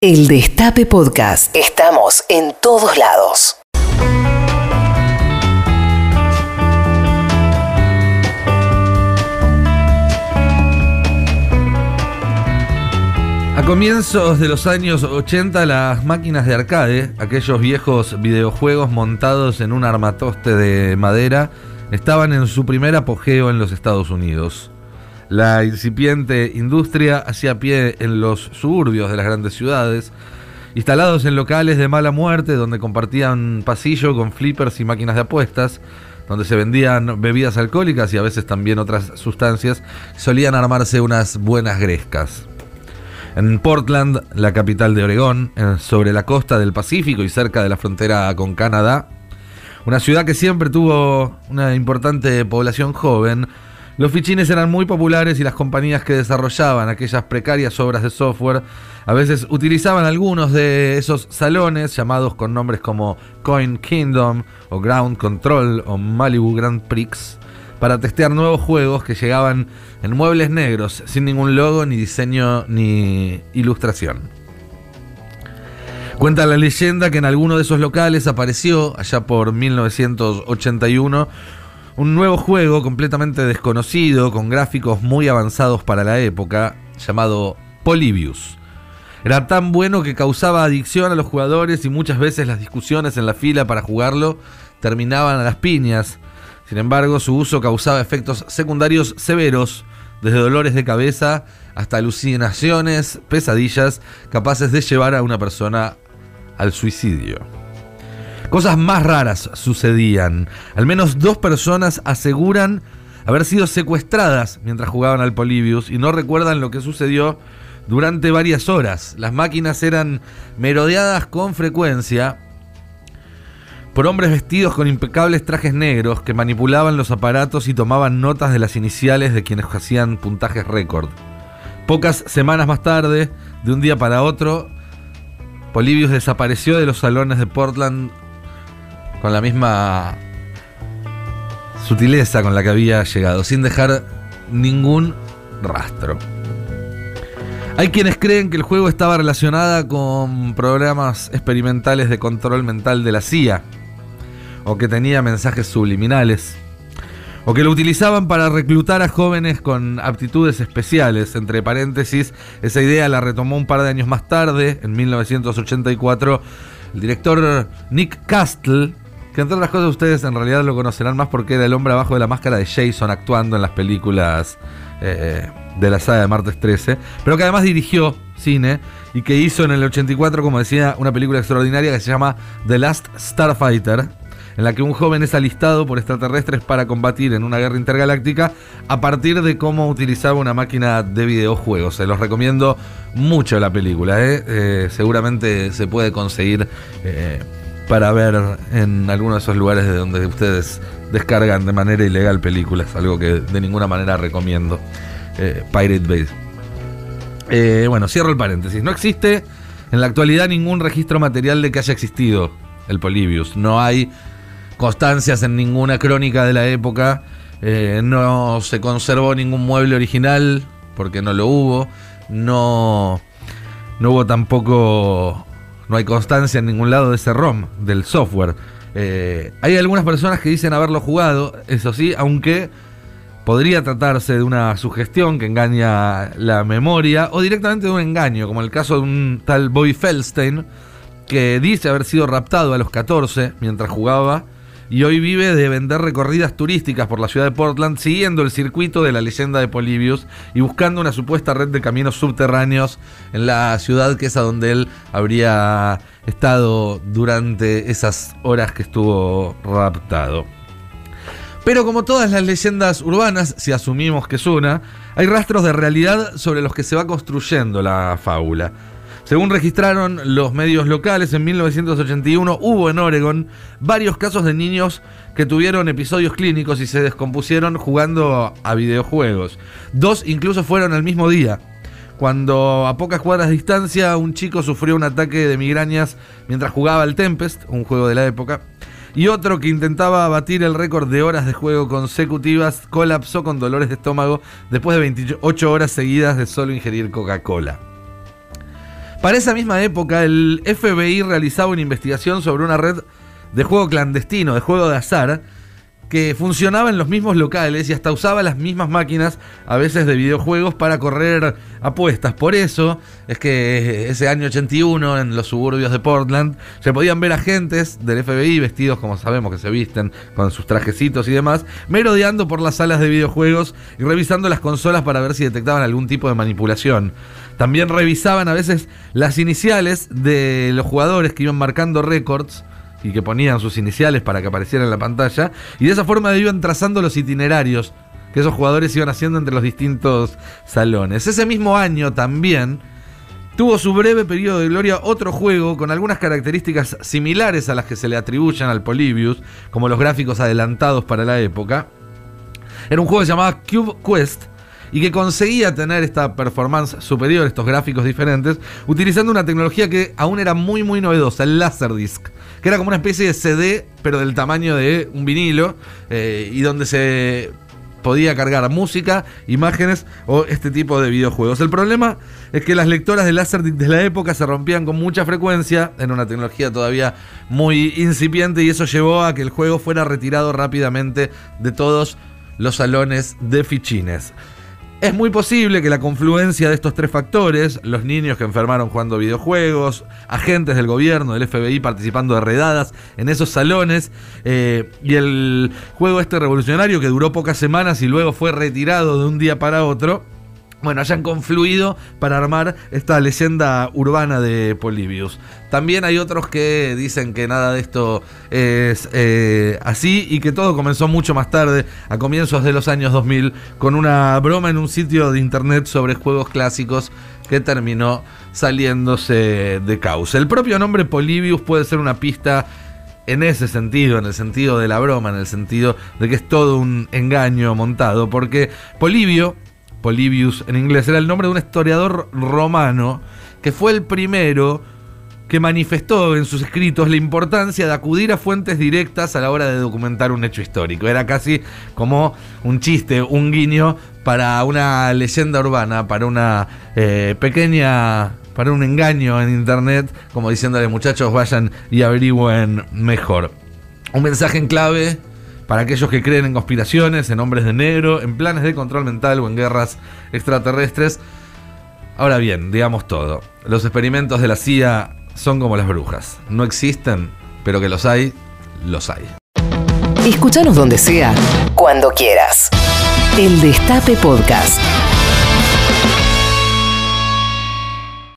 El Destape Podcast. Estamos en todos lados. A comienzos de los años 80 las máquinas de arcade, aquellos viejos videojuegos montados en un armatoste de madera, estaban en su primer apogeo en los Estados Unidos. La incipiente industria hacía pie en los suburbios de las grandes ciudades, instalados en locales de mala muerte donde compartían pasillo con flippers y máquinas de apuestas, donde se vendían bebidas alcohólicas y a veces también otras sustancias, solían armarse unas buenas grescas. En Portland, la capital de Oregón, sobre la costa del Pacífico y cerca de la frontera con Canadá, una ciudad que siempre tuvo una importante población joven, los fichines eran muy populares y las compañías que desarrollaban aquellas precarias obras de software a veces utilizaban algunos de esos salones llamados con nombres como Coin Kingdom o Ground Control o Malibu Grand Prix para testear nuevos juegos que llegaban en muebles negros sin ningún logo, ni diseño, ni ilustración. Cuenta la leyenda que en alguno de esos locales apareció, allá por 1981, un nuevo juego completamente desconocido, con gráficos muy avanzados para la época, llamado Polybius. Era tan bueno que causaba adicción a los jugadores y muchas veces las discusiones en la fila para jugarlo terminaban a las piñas. Sin embargo, su uso causaba efectos secundarios severos, desde dolores de cabeza hasta alucinaciones, pesadillas, capaces de llevar a una persona al suicidio. Cosas más raras sucedían. Al menos dos personas aseguran haber sido secuestradas mientras jugaban al Polybius y no recuerdan lo que sucedió durante varias horas. Las máquinas eran merodeadas con frecuencia por hombres vestidos con impecables trajes negros que manipulaban los aparatos y tomaban notas de las iniciales de quienes hacían puntajes récord. Pocas semanas más tarde, de un día para otro, Polybius desapareció de los salones de Portland con la misma sutileza con la que había llegado, sin dejar ningún rastro. Hay quienes creen que el juego estaba relacionada con programas experimentales de control mental de la CIA, o que tenía mensajes subliminales, o que lo utilizaban para reclutar a jóvenes con aptitudes especiales. Entre paréntesis, esa idea la retomó un par de años más tarde, en 1984, el director Nick Castle, entre otras cosas ustedes en realidad lo conocerán más porque era el hombre abajo de la máscara de Jason actuando en las películas eh, de la saga de Martes 13, pero que además dirigió cine y que hizo en el 84, como decía, una película extraordinaria que se llama The Last Starfighter, en la que un joven es alistado por extraterrestres para combatir en una guerra intergaláctica a partir de cómo utilizaba una máquina de videojuegos. Se los recomiendo mucho la película, ¿eh? Eh, seguramente se puede conseguir para ver en alguno de esos lugares de donde ustedes descargan de manera ilegal películas, algo que de ninguna manera recomiendo. Eh, Pirate Base. Eh, bueno, cierro el paréntesis. No existe en la actualidad ningún registro material de que haya existido el Polybius. No hay constancias en ninguna crónica de la época. Eh, no se conservó ningún mueble original porque no lo hubo. No, no hubo tampoco no hay constancia en ningún lado de ese ROM, del software. Eh, hay algunas personas que dicen haberlo jugado, eso sí, aunque podría tratarse de una sugestión que engaña la memoria o directamente de un engaño, como el caso de un tal Bobby Feldstein, que dice haber sido raptado a los 14 mientras jugaba y hoy vive de vender recorridas turísticas por la ciudad de Portland, siguiendo el circuito de la leyenda de Polybius y buscando una supuesta red de caminos subterráneos en la ciudad que es a donde él habría estado durante esas horas que estuvo raptado. Pero como todas las leyendas urbanas, si asumimos que es una, hay rastros de realidad sobre los que se va construyendo la fábula. Según registraron los medios locales, en 1981 hubo en Oregon varios casos de niños que tuvieron episodios clínicos y se descompusieron jugando a videojuegos. Dos incluso fueron el mismo día. Cuando a pocas cuadras de distancia un chico sufrió un ataque de migrañas mientras jugaba al Tempest, un juego de la época, y otro que intentaba batir el récord de horas de juego consecutivas colapsó con dolores de estómago después de 28 horas seguidas de solo ingerir Coca-Cola. Para esa misma época, el FBI realizaba una investigación sobre una red de juego clandestino, de juego de azar, que funcionaba en los mismos locales y hasta usaba las mismas máquinas, a veces de videojuegos, para correr apuestas. Por eso es que ese año 81, en los suburbios de Portland, se podían ver agentes del FBI vestidos como sabemos que se visten, con sus trajecitos y demás, merodeando por las salas de videojuegos y revisando las consolas para ver si detectaban algún tipo de manipulación. También revisaban a veces las iniciales de los jugadores que iban marcando récords y que ponían sus iniciales para que aparecieran en la pantalla, y de esa forma iban trazando los itinerarios que esos jugadores iban haciendo entre los distintos salones. Ese mismo año también tuvo su breve periodo de gloria otro juego con algunas características similares a las que se le atribuyen al Polybius, como los gráficos adelantados para la época. Era un juego llamaba Cube Quest, y que conseguía tener esta performance superior, estos gráficos diferentes, utilizando una tecnología que aún era muy muy novedosa, el Laserdisc, que era como una especie de CD, pero del tamaño de un vinilo, eh, y donde se podía cargar música, imágenes o este tipo de videojuegos. El problema es que las lectoras de Laserdisc de la época se rompían con mucha frecuencia, en una tecnología todavía muy incipiente, y eso llevó a que el juego fuera retirado rápidamente de todos los salones de fichines. Es muy posible que la confluencia de estos tres factores, los niños que enfermaron jugando videojuegos, agentes del gobierno, del FBI participando de redadas en esos salones, eh, y el juego este revolucionario que duró pocas semanas y luego fue retirado de un día para otro, bueno, hayan confluido para armar esta leyenda urbana de Polybius. También hay otros que dicen que nada de esto es eh, así y que todo comenzó mucho más tarde, a comienzos de los años 2000, con una broma en un sitio de internet sobre juegos clásicos que terminó saliéndose de causa. El propio nombre Polybius puede ser una pista en ese sentido, en el sentido de la broma, en el sentido de que es todo un engaño montado, porque Polibio Polybius en inglés, era el nombre de un historiador romano que fue el primero que manifestó en sus escritos la importancia de acudir a fuentes directas a la hora de documentar un hecho histórico. Era casi como un chiste, un guiño para una leyenda urbana, para una eh, pequeña, para un engaño en internet, como diciéndole muchachos vayan y averigüen mejor. Un mensaje en clave para aquellos que creen en conspiraciones, en hombres de negro, en planes de control mental o en guerras extraterrestres. Ahora bien, digamos todo. Los experimentos de la CIA son como las brujas. No existen, pero que los hay, los hay. Escúchanos donde sea, cuando quieras. El Destape Podcast.